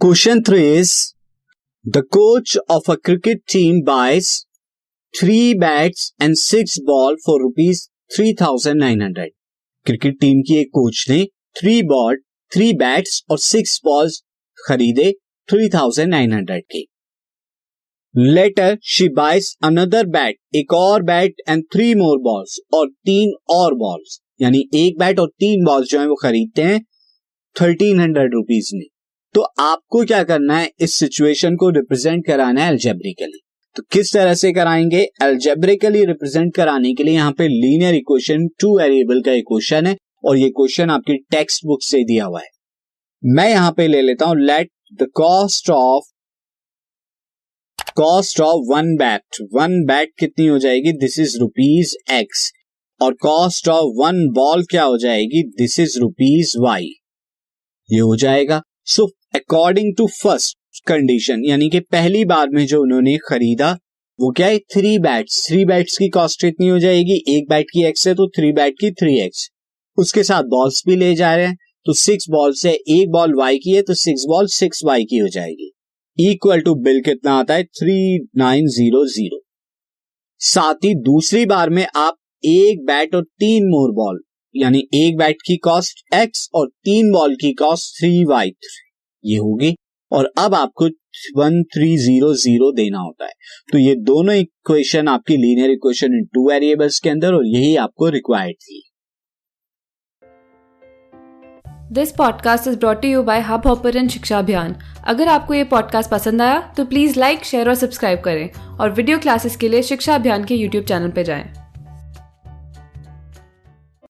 Question 3 is, The coach of a cricket team buys 3 bats and 6 ball for rupees 3900. Cricket team की एक coach ने three ball three bats और six balls खरीदे 3900 के later she buys another bat एक और bat and three more balls और तीन और बॉल्स यानी एक बैट और तीन बॉल्स जो है वो खरीदते हैं थर्टीन हंड्रेड रुपीज़ में तो आपको क्या करना है? इस सिचुएशन को रिप्रेजेंट कराना है एल्जेब्रिकली तो किस तरह से कराएँगे? एल्जेब्रिकली रिप्रेजेंट कराने के लिए यहाँ पे लीनियर इक्वेशन टू वेरिएबल का इक्वेशन है और ये क्वेश्चन आपकी टेक्स्ट बुक से दिया हुआ है। मैं यहाँ पे ले लेता हूँ let the cost of cost of one bat one bat कितनी हो जाएगी? दिस इज़ रुपीज़ एक्स और कॉस्ट ऑफ़ वन बॉल क्या हो जाएगी? दिस इज़ रुपीज़ वाई ये हो जाएगा। So according to first condition यानी कि पहली बार में जो उन्होंने खरीदा, वो क्या है? थ्री बैट्स थ्री बैट्स की कॉस्ट इतनी हो जाएगी। एक बैट की एक्स है तो थ्री बैट की थ्री एक्स उसके साथ बॉल्स भी ले जा रहे हैं। तो सिक्स बॉल से एक बॉल वाई की है तो सिक्स बॉल सिक्स वाई की हो जाएगी। इक्वल टू बिल कितना आता है? थ्री नाइन ज़ीरो ज़ीरो साथ ही दूसरी बार में आप एक बैट और तीन मोर बॉल यानी एक बैट की कॉस्ट एक्स और तीन बॉल की कॉस्ट थ्री वाई थ्री ये होगी और अब आपको वन थ्री ज़ीरो ज़ीरो देना होता है। तो ये दोनों इक्वेशन आपकी linear equation in two variables के अंदर और यही आपको रिक्वायर्ड थी। This podcast is brought you by hub hopper शिक्षा अभियान अगर आपको ये पॉडकास्ट पसंद आया तो प्लीज़ लाइक शेयर और सब्सक्राइब करें। और वीडियो क्लासेस के लिए शिक्षा अभियान के यूट्यूब चैनल पर जाएँ।